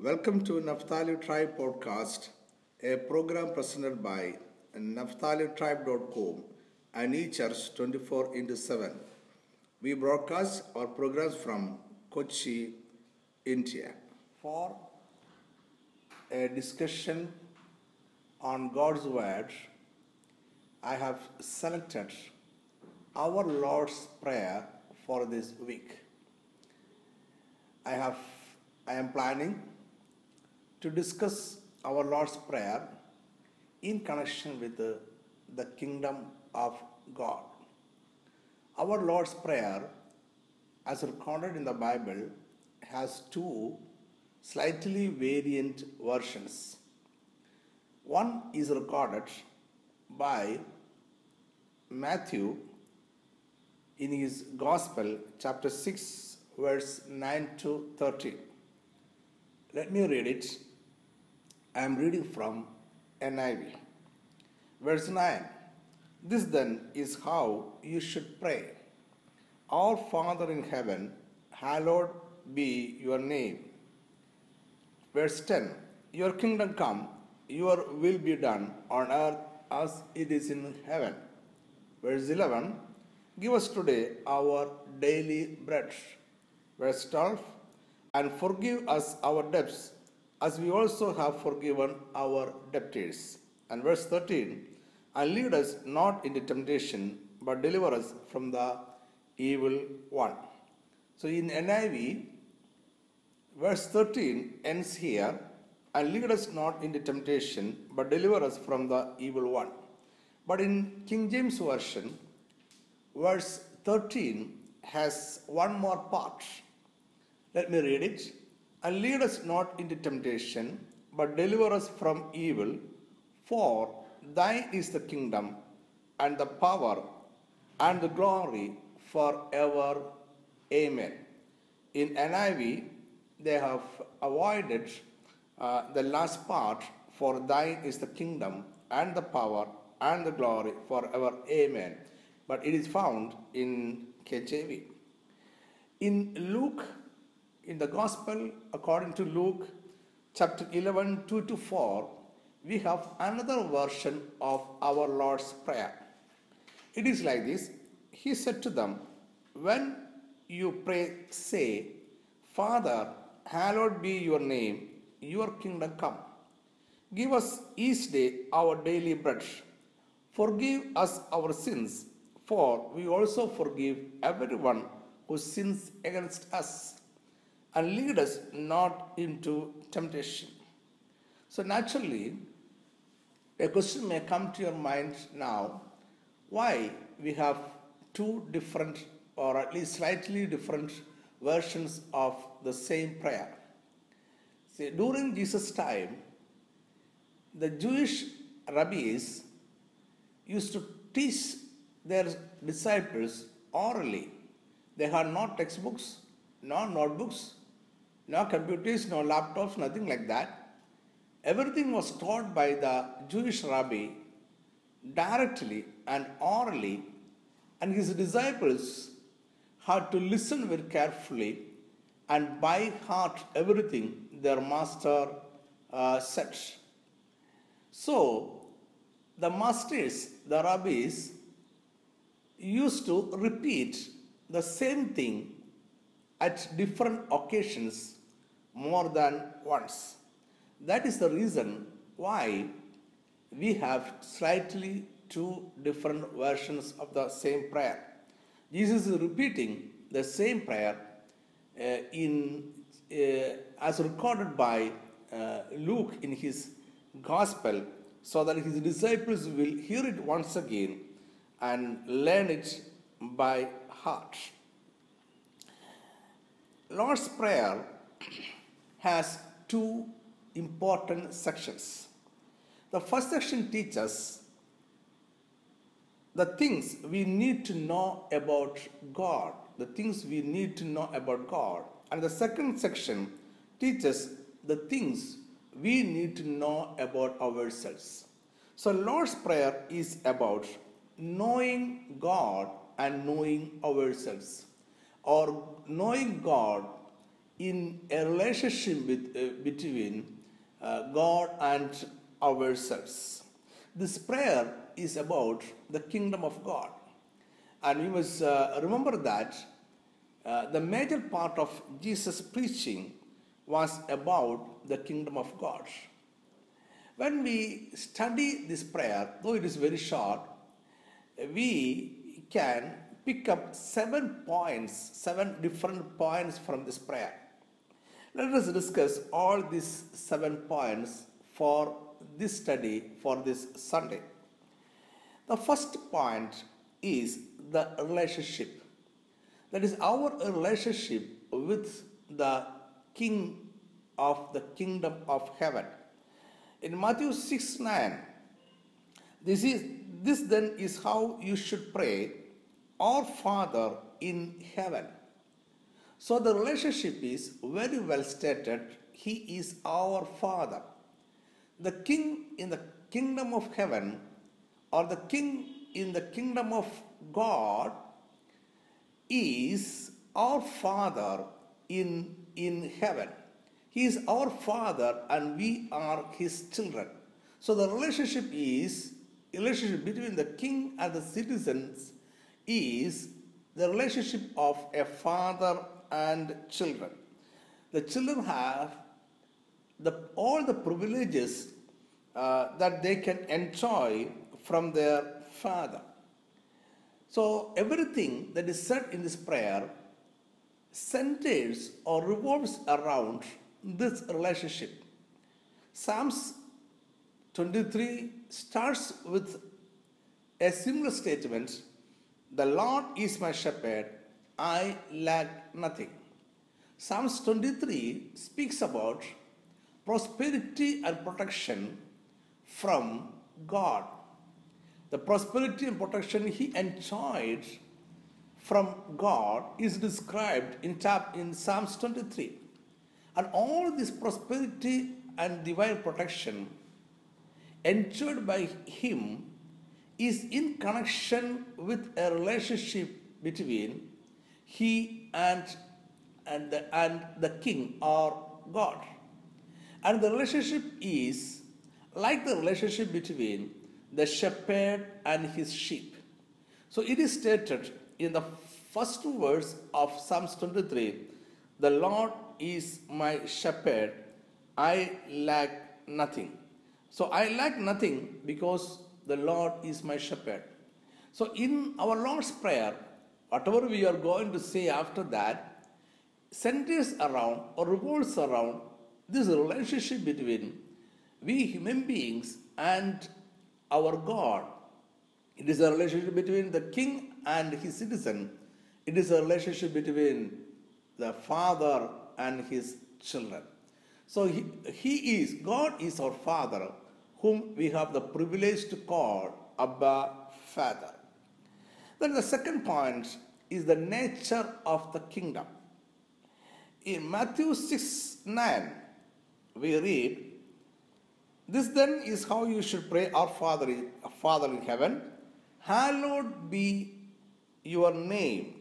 Welcome to Naphtali Tribe Podcast, a program presented by NaphtaliTribe.com and eChurch 24 into 7. We broadcast our programs from Kochi, India. For a discussion on God's Word, I have selected our Lord's Prayer for this week. I have I am planning to discuss our Lord's Prayer in connection with the, the kingdom of God. Our Lord's Prayer, as recorded in the Bible, has two slightly variant versions. One is recorded by Matthew in his Gospel, chapter 6, verse 9 to 13. Let me read it. I am reading from NIV. Verse 9 This then is how you should pray Our Father in heaven, hallowed be your name. Verse 10 Your kingdom come, your will be done on earth as it is in heaven. Verse 11 Give us today our daily bread. Verse 12 And forgive us our debts as we also have forgiven our debtors. And verse 13 And lead us not into temptation, but deliver us from the evil one. So in NIV, verse 13 ends here and lead us not into temptation, but deliver us from the evil one. But in King James Version, verse 13 has one more part. Let me read it. And lead us not into temptation, but deliver us from evil. For thine is the kingdom, and the power, and the glory forever. Amen. In NIV, they have avoided uh, the last part, for thine is the kingdom, and the power, and the glory forever. Amen. But it is found in KJV. In Luke, in the Gospel according to Luke, chapter 11, 2 to 4, we have another version of our Lord's Prayer. It is like this He said to them, When you pray, say, Father, hallowed be your name, your kingdom come. Give us each day our daily bread. Forgive us our sins, for we also forgive everyone who sins against us. And lead us not into temptation. So, naturally, a question may come to your mind now why we have two different, or at least slightly different, versions of the same prayer. See, during Jesus' time, the Jewish rabbis used to teach their disciples orally. They had no textbooks, no notebooks, no computers, no laptops, nothing like that. Everything was taught by the Jewish rabbi directly and orally, and his disciples had to listen very carefully and by heart everything their master uh, said. So, the masters, the rabbis, used to repeat the same thing at different occasions more than once. That is the reason why we have slightly two different versions of the same prayer. Jesus is repeating the same prayer uh, in uh, as recorded by uh, Luke in his gospel so that his disciples will hear it once again and learn it by heart. Lord's Prayer has two important sections. The first section teaches the things we need to know about God, the things we need to know about God. And the second section teaches the things we need to know about ourselves. So, Lord's Prayer is about knowing God and knowing ourselves, or knowing God in a relationship with, uh, between uh, God and ourselves. This prayer is about the kingdom of God. And we must uh, remember that uh, the major part of Jesus' preaching was about the kingdom of God. When we study this prayer, though it is very short, we can pick up seven points, seven different points from this prayer. Let us discuss all these seven points for this study for this Sunday. The first point is the relationship. That is our relationship with the King of the kingdom of heaven. In Matthew 6 9, this is this then is how you should pray, our Father in heaven. So the relationship is very well stated. He is our Father. The King in the kingdom of heaven or the King in the kingdom of God is our Father in, in heaven. He is our Father and we are His children. So the relationship is relationship between the king and the citizens is the relationship of a father and children. The children have the, all the privileges uh, that they can enjoy from their father. So, everything that is said in this prayer centers or revolves around this relationship. Psalms 23 starts with a similar statement The Lord is my shepherd, I lack nothing. Psalms 23 speaks about prosperity and protection from God. The prosperity and protection he enjoyed from God is described in, Psalms 23. And all this prosperity and divine protection enjoyed by him is in connection with a relationship between he and, and, the, and the king are God. And the relationship is like the relationship between the shepherd and his sheep. So it is stated in the first verse of Psalms 23 The Lord is my shepherd, I lack nothing. So I lack nothing because the Lord is my shepherd. So in our Lord's Prayer, whatever we are going to say after that, centers around or revolves around this relationship between we human beings and our God. It is a relationship between the king and his citizen. It is a relationship between the father and his children. So he, he is, God is our Father, whom we have the privilege to call Abba Father. Then the second point is the nature of the kingdom. In Matthew 6 9, we read, This then is how you should pray, Our Father, Father in heaven, hallowed be your name.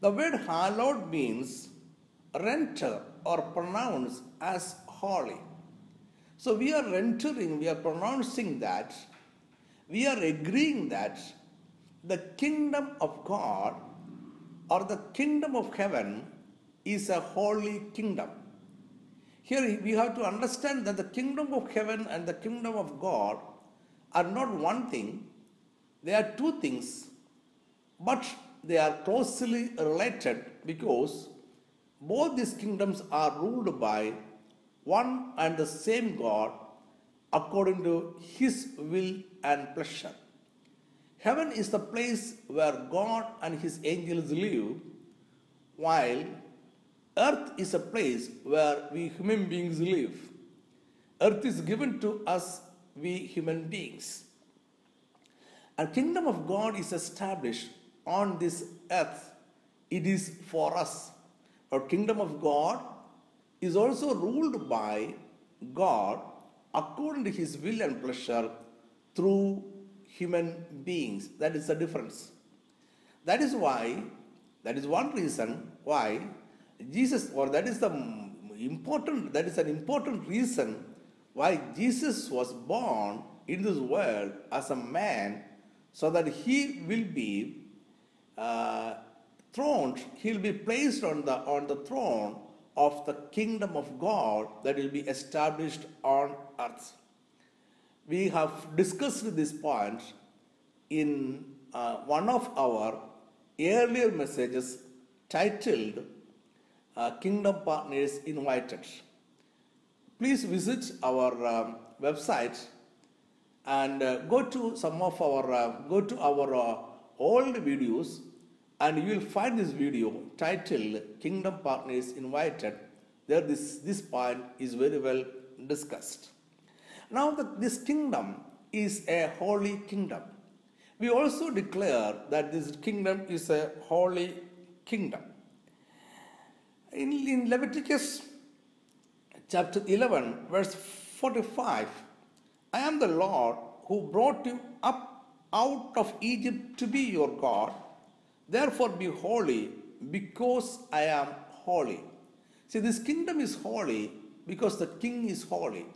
The word hallowed means renter or pronounced as holy. So we are entering, we are pronouncing that, we are agreeing that the kingdom of God or the kingdom of heaven is a holy kingdom. Here we have to understand that the kingdom of heaven and the kingdom of God are not one thing, they are two things, but they are closely related because both these kingdoms are ruled by one and the same God according to his will and pleasure. Heaven is the place where God and his angels live, while earth is a place where we human beings live. Earth is given to us, we human beings. And kingdom of God is established on this earth. It is for us. Our kingdom of God is also ruled by God according to his will and pleasure through human beings. That is the difference. That is why, that is one reason why Jesus, or that is the important, that is an important reason why Jesus was born in this world as a man, so that he will be uh, throned, he will be placed on the on the throne of the kingdom of God that will be established on earth. We have discussed this point in uh, one of our earlier messages titled uh, Kingdom Partners Invited. Please visit our um, website and uh, go to some of our uh, go to our uh, old videos and you will find this video titled Kingdom Partners Invited. There this, this point is very well discussed. Now that this kingdom is a holy kingdom. We also declare that this kingdom is a holy kingdom. In, in Leviticus chapter 11, verse 45, I am the Lord who brought you up out of Egypt to be your God. Therefore, be holy because I am holy. See, this kingdom is holy because the king is holy.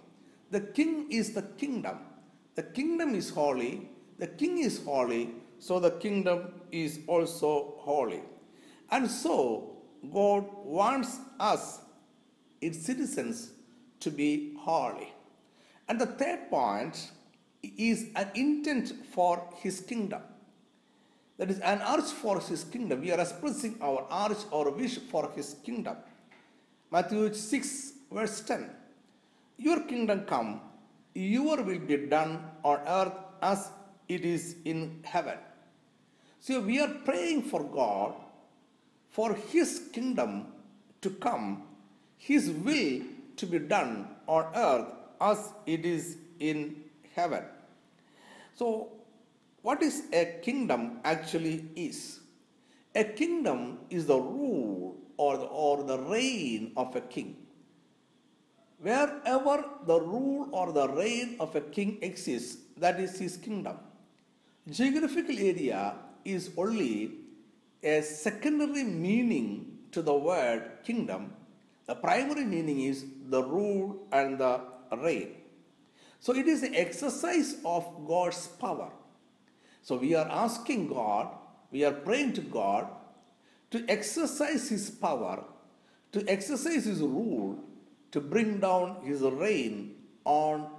The king is the kingdom. The kingdom is holy. The king is holy. So the kingdom is also holy. And so, God wants us, its citizens, to be holy. And the third point is an intent for his kingdom. That is an arch for his kingdom. We are expressing our arch or wish for his kingdom. Matthew 6, verse 10. Your kingdom come, your will be done on earth as it is in heaven. So we are praying for God, for his kingdom to come, his will to be done on earth as it is in heaven. So, what is a kingdom actually is? A kingdom is the rule or the, or the reign of a king. Wherever the rule or the reign of a king exists, that is his kingdom. Geographical area is only a secondary meaning to the word kingdom. The primary meaning is the rule and the reign. So it is the exercise of God's power. So we are asking God, we are praying to God to exercise His power, to exercise His rule, to bring down His reign on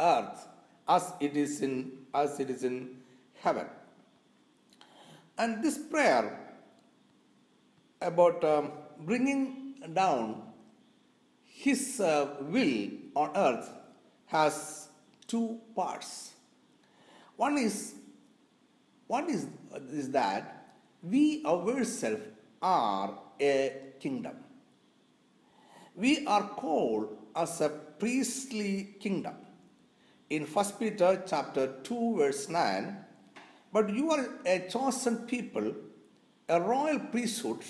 earth as it is in as it is in heaven. And this prayer about um, bringing down His uh, will on earth has two parts. One is one is, is that we ourselves are a kingdom. We are called as a priestly kingdom. In 1 Peter chapter 2 verse 9, but you are a chosen people, a royal priesthood,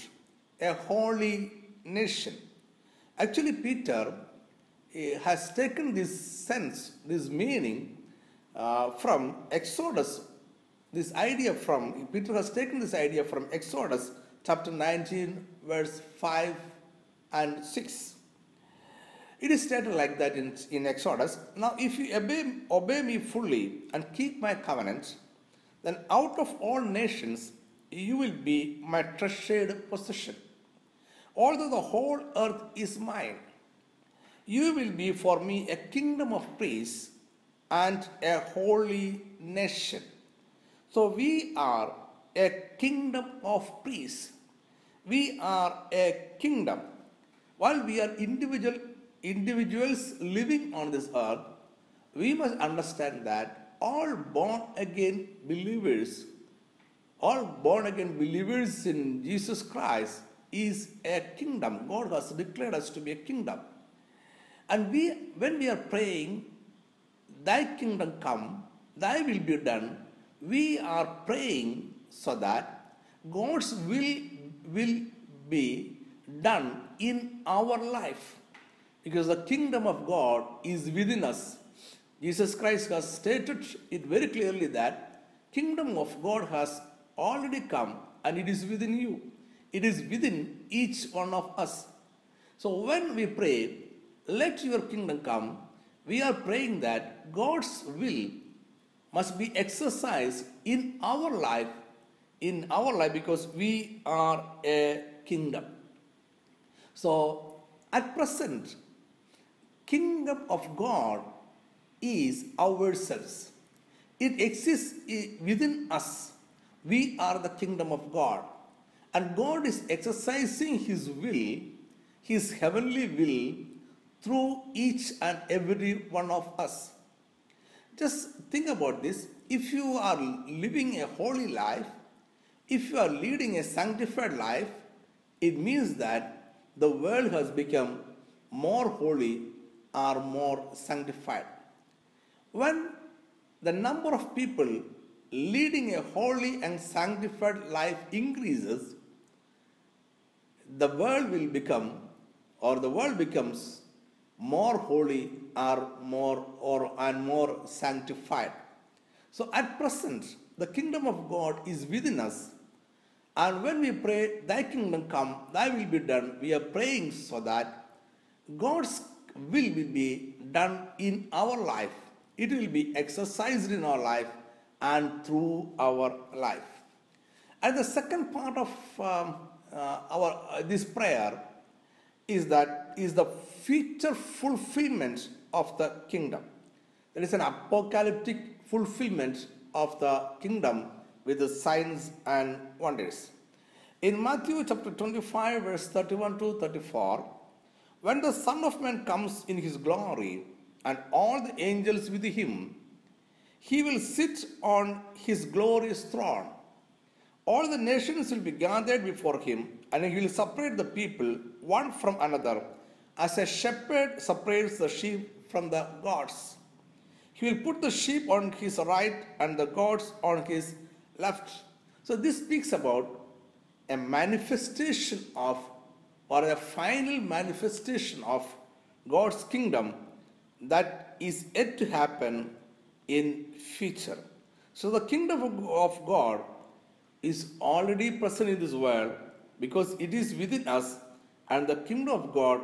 a holy nation. Actually, Peter has taken this sense, this meaning uh, from Exodus. This idea from, Peter has taken this idea from Exodus chapter 19, verse 5 and 6. It is stated like that in, in Exodus. Now, if you obey, obey me fully and keep my covenants, then out of all nations you will be my treasured possession. Although the whole earth is mine, you will be for me a kingdom of priests and a holy nation. So we are a kingdom of priests. We are a kingdom. While we are individual individuals living on this earth, we must understand that all born again believers, all born again believers in Jesus Christ is a kingdom. God has declared us to be a kingdom. And we, when we are praying, Thy kingdom come, Thy will be done, we are praying so that God's will will be done in our life. Because the kingdom of God is within us. Jesus Christ has stated it very clearly that kingdom of God has already come and it is within you. it is within each one of us. So when we pray, let your kingdom come, we are praying that God's will must be exercised in our life, in our life, because we are a kingdom. So at present, kingdom of God is ourselves. It exists within us. We are the kingdom of God. And God is exercising His will, His heavenly will, through each and every one of us. Just think about this. If you are living a holy life, if you are leading a sanctified life, it means that the world has become more holy or more sanctified. When the number of people leading a holy and sanctified life increases, the world will become, or the world becomes more holy or more or and more sanctified. So at present, the kingdom of God is within us. And when we pray, Thy kingdom come, Thy will be done, we are praying so that God's will be done in our life it will be exercised in our life and through our life. And the second part of um, uh, our uh, this prayer is that is the future fulfillment of the kingdom. There is an apocalyptic fulfillment of the kingdom with the signs and wonders. In Matthew chapter 25, verse 31 to 34, when the Son of Man comes in his glory and all the angels with him, he will sit on his glorious throne. All the nations will be gathered before him, and he will separate the people one from another, as a shepherd separates the sheep from the goats. He will put the sheep on his right and the goats on his left. So, this speaks about a manifestation of, or a final manifestation of God's kingdom that is yet to happen in future. So the kingdom of God is already present in this world because it is within us and the kingdom of God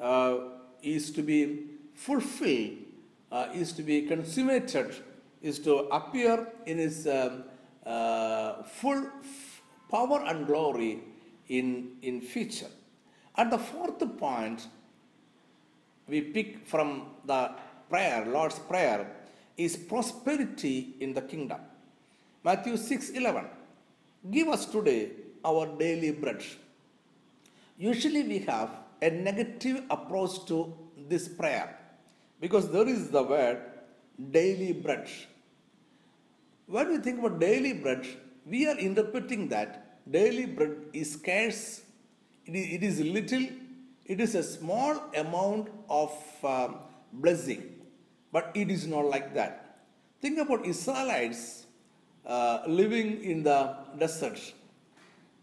uh, is to be fulfilled, uh, is to be consummated, is to appear in its um, uh, full power and glory in, in future. And the fourth point we pick from the prayer, Lord's Prayer, is prosperity in the kingdom. Matthew 6 11. Give us today our daily bread. Usually we have a negative approach to this prayer because there is the word daily bread. When we think about daily bread, we are interpreting that daily bread is scarce, it is little, it is a small amount of uh, blessing, but it is not like that. Think about Israelites uh, living in the desert.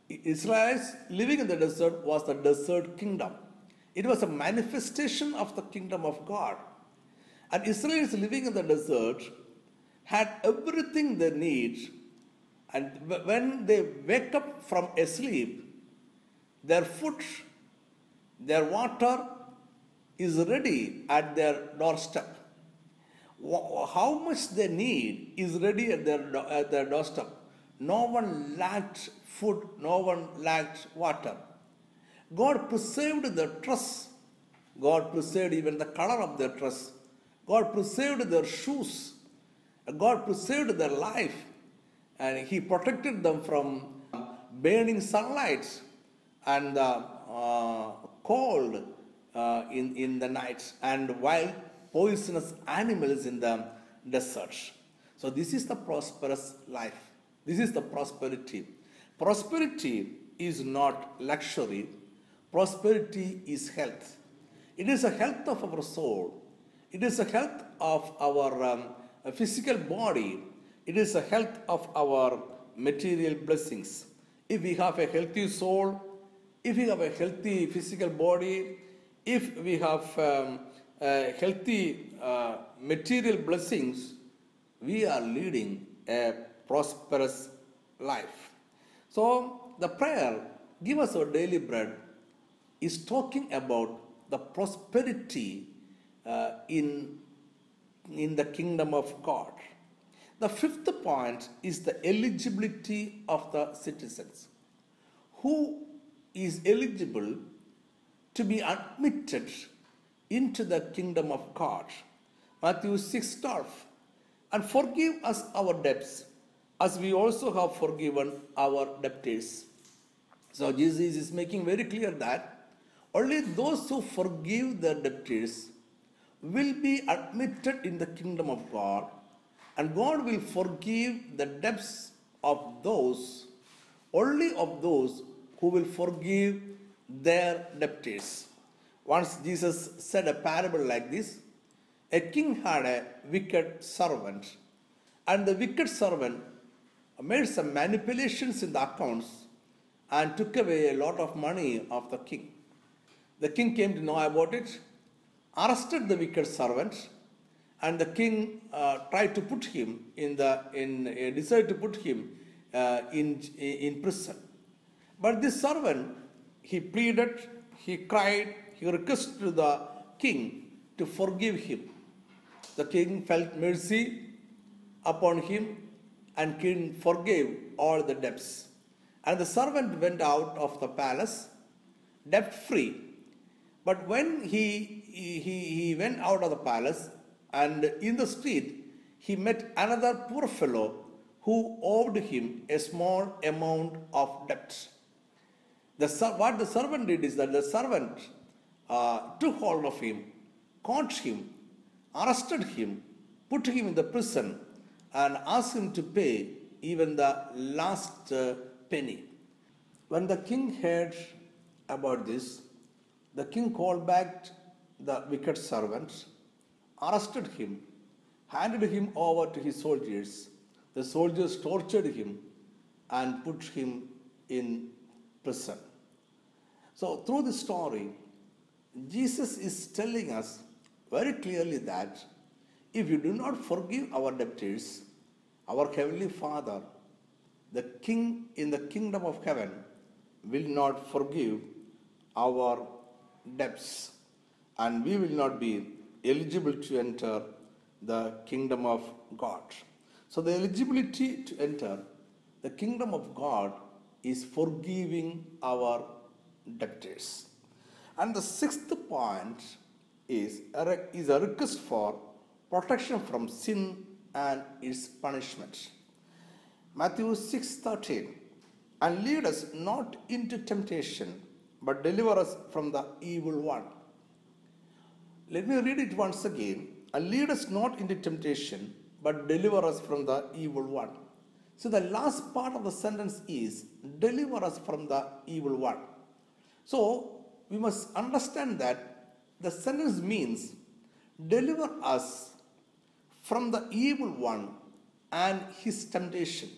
Israelites living in the desert was the desert kingdom. It was a manifestation of the kingdom of God. And Israelites living in the desert had everything they need. And when they wake up from a sleep, their food their water is ready at their doorstep. How much they need is ready at their, at their doorstep. No one lacked food, no one lacked water. God preserved their trust. God preserved even the color of their trust. God preserved their shoes. God preserved their life. And He protected them from burning sunlight and the uh, cold uh, in, in the nights and wild poisonous animals in the desert. So, this is the prosperous life. This is the prosperity. Prosperity is not luxury, prosperity is health. It is a health of our soul, it is a health of our um, physical body, it is a health of our material blessings. If we have a healthy soul, if we have a healthy physical body, if we have um, healthy uh, material blessings, we are leading a prosperous life. So, the prayer, give us our daily bread is talking about the prosperity uh, in, in the kingdom of God. The fifth point is the eligibility of the citizens. Who is eligible to be admitted into the kingdom of God? Matthew 6 12. And forgive us our debts as we also have forgiven our debtors. So Jesus is making very clear that only those who forgive their debtors will be admitted in the kingdom of God, and God will forgive the debts of those, only of those who will forgive their debtors. Once Jesus said a parable like this a king had a wicked servant, and the wicked servant made some manipulations in the accounts and took away a lot of money of the king. The king came to know about it, arrested the wicked servant, and the king uh, tried to put him in the in uh, decided to put him uh, in in prison. But this servant he pleaded, he cried, he requested the king to forgive him. The king felt mercy upon him and king forgave all the debts. And the servant went out of the palace debt free but when he, he, he went out of the palace and in the street, he met another poor fellow who owed him a small amount of debt. The, what the servant did is that the servant uh, took hold of him, caught him, arrested him, put him in the prison, and asked him to pay even the last uh, penny. When the king heard about this, the king called back the wicked servant, arrested him, handed him over to his soldiers. The soldiers tortured him and put him in prison. So, through this story, Jesus is telling us very clearly that if you do not forgive our debtors, our Heavenly Father, the King in the kingdom of heaven, will not forgive our debts and we will not be eligible to enter the kingdom of God. So, the eligibility to enter the kingdom of God is forgiving our debtors. And the sixth point is a, is a request for protection from sin and its punishment. Matthew 6:13 and lead us not into temptation but deliver us from the evil one. Let me read it once again. And lead us not into temptation, but deliver us from the evil one. So the last part of the sentence is deliver us from the evil one. So we must understand that the sentence means deliver us from the evil one and his temptation,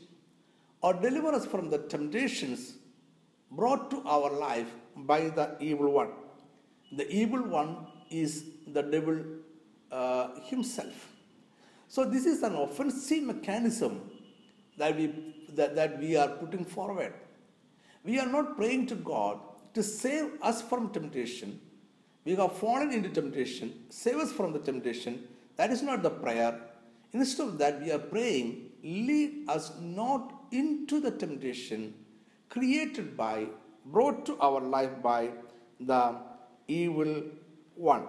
or deliver us from the temptations brought to our life by the evil one. The evil one is the devil uh, himself. So this is an offensive mechanism that we that, that we are putting forward. We are not praying to God to save us from temptation. We have fallen into temptation, save us from the temptation. That is not the prayer. Instead of that, we are praying, lead us not into the temptation created by brought to our life by the evil one.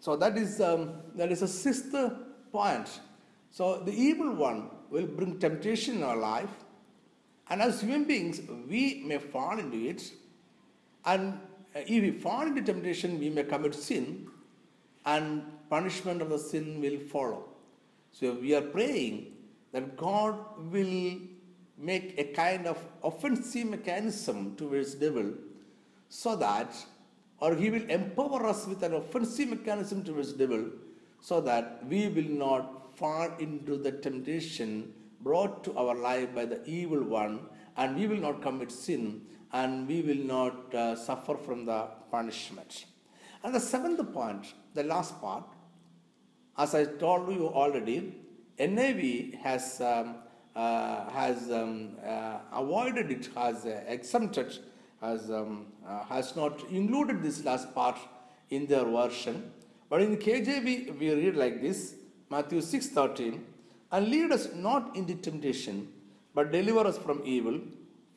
So that is um, that is a sixth point. So the evil one will bring temptation in our life, and as human beings, we may fall into it. And uh, if we fall into temptation, we may commit sin, and punishment of the sin will follow. So we are praying that God will make a kind of offensive mechanism towards devil so that or he will empower us with an offensive mechanism towards devil so that we will not fall into the temptation brought to our life by the evil one and we will not commit sin and we will not uh, suffer from the punishment and the seventh point the last part as i told you already NIV has um, uh, has um, uh, avoided it, has uh, exempted, has, um, uh, has not included this last part in their version. But in KJV, we read like this Matthew 6 13, and lead us not into temptation, but deliver us from evil.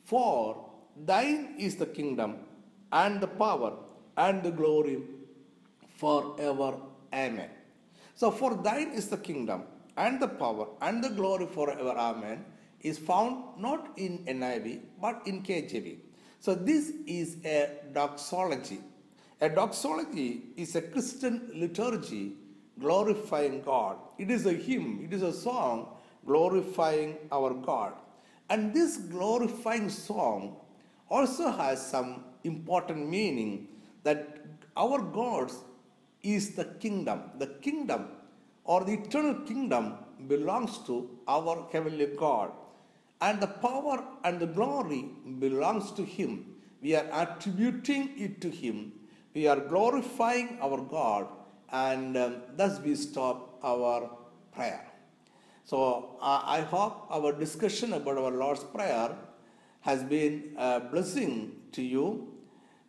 For thine is the kingdom, and the power, and the glory forever. Amen. So, for thine is the kingdom, and the power, and the glory forever. Amen. Is found not in NIV, but in KJV. So, this is a doxology. A doxology is a Christian liturgy glorifying God. It is a hymn, it is a song glorifying our God. And this glorifying song also has some important meaning that our God is the kingdom. The kingdom or the eternal kingdom belongs to our heavenly God. And the power and the glory belongs to Him. We are attributing it to Him. We are glorifying our God and um, thus we stop our prayer. So uh, I hope our discussion about our Lord's Prayer has been a blessing to you,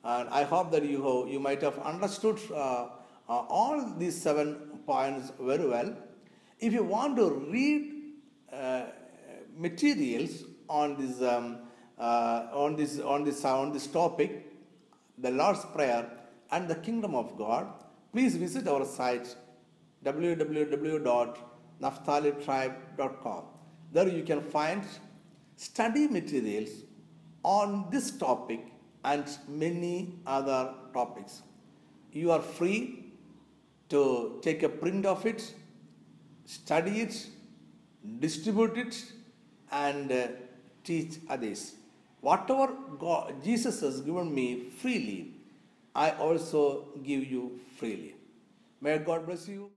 and I hope that you you might have understood uh, uh, all these seven points very well. If you want to read uh, materials on this um, uh, on this on this on this topic, the Lord's Prayer and the Kingdom of God, please visit our site www.naphtalitribe.com. There you can find study materials on this topic and many other topics. You are free to take a print of it, study it, distribute it, and uh, teach others. Whatever God, Jesus has given me freely, I also give you freely. May God bless you.